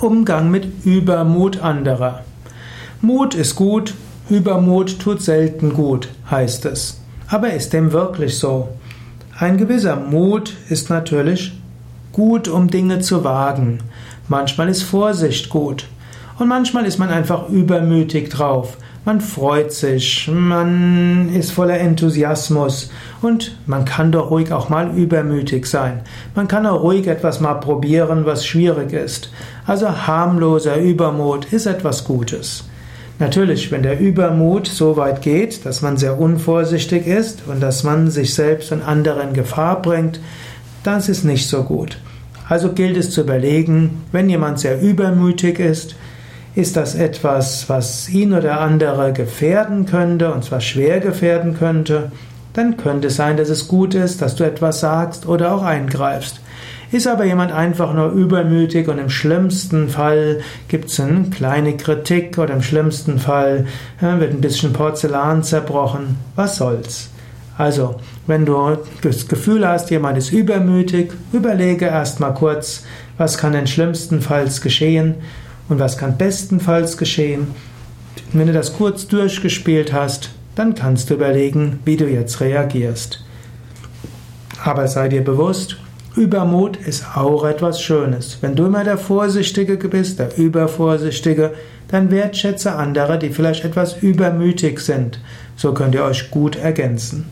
Umgang mit Übermut anderer. Mut ist gut, Übermut tut selten gut, heißt es. Aber ist dem wirklich so? Ein gewisser Mut ist natürlich gut, um Dinge zu wagen. Manchmal ist Vorsicht gut. Und manchmal ist man einfach übermütig drauf. Man freut sich, man ist voller Enthusiasmus und man kann doch ruhig auch mal übermütig sein. Man kann auch ruhig etwas mal probieren, was schwierig ist. Also harmloser Übermut ist etwas Gutes. Natürlich, wenn der Übermut so weit geht, dass man sehr unvorsichtig ist und dass man sich selbst und andere in Gefahr bringt, das ist nicht so gut. Also gilt es zu überlegen, wenn jemand sehr übermütig ist, ist das etwas, was ihn oder andere gefährden könnte, und zwar schwer gefährden könnte? Dann könnte es sein, dass es gut ist, dass du etwas sagst oder auch eingreifst. Ist aber jemand einfach nur übermütig und im schlimmsten Fall gibt es eine kleine Kritik oder im schlimmsten Fall wird ein bisschen Porzellan zerbrochen, was soll's? Also, wenn du das Gefühl hast, jemand ist übermütig, überlege erstmal kurz, was kann denn schlimmstenfalls geschehen und was kann bestenfalls geschehen? wenn du das kurz durchgespielt hast, dann kannst du überlegen, wie du jetzt reagierst. Aber sei dir bewusst, Übermut ist auch etwas Schönes. Wenn du immer der Vorsichtige bist, der Übervorsichtige, dann wertschätze andere, die vielleicht etwas übermütig sind. So könnt ihr euch gut ergänzen.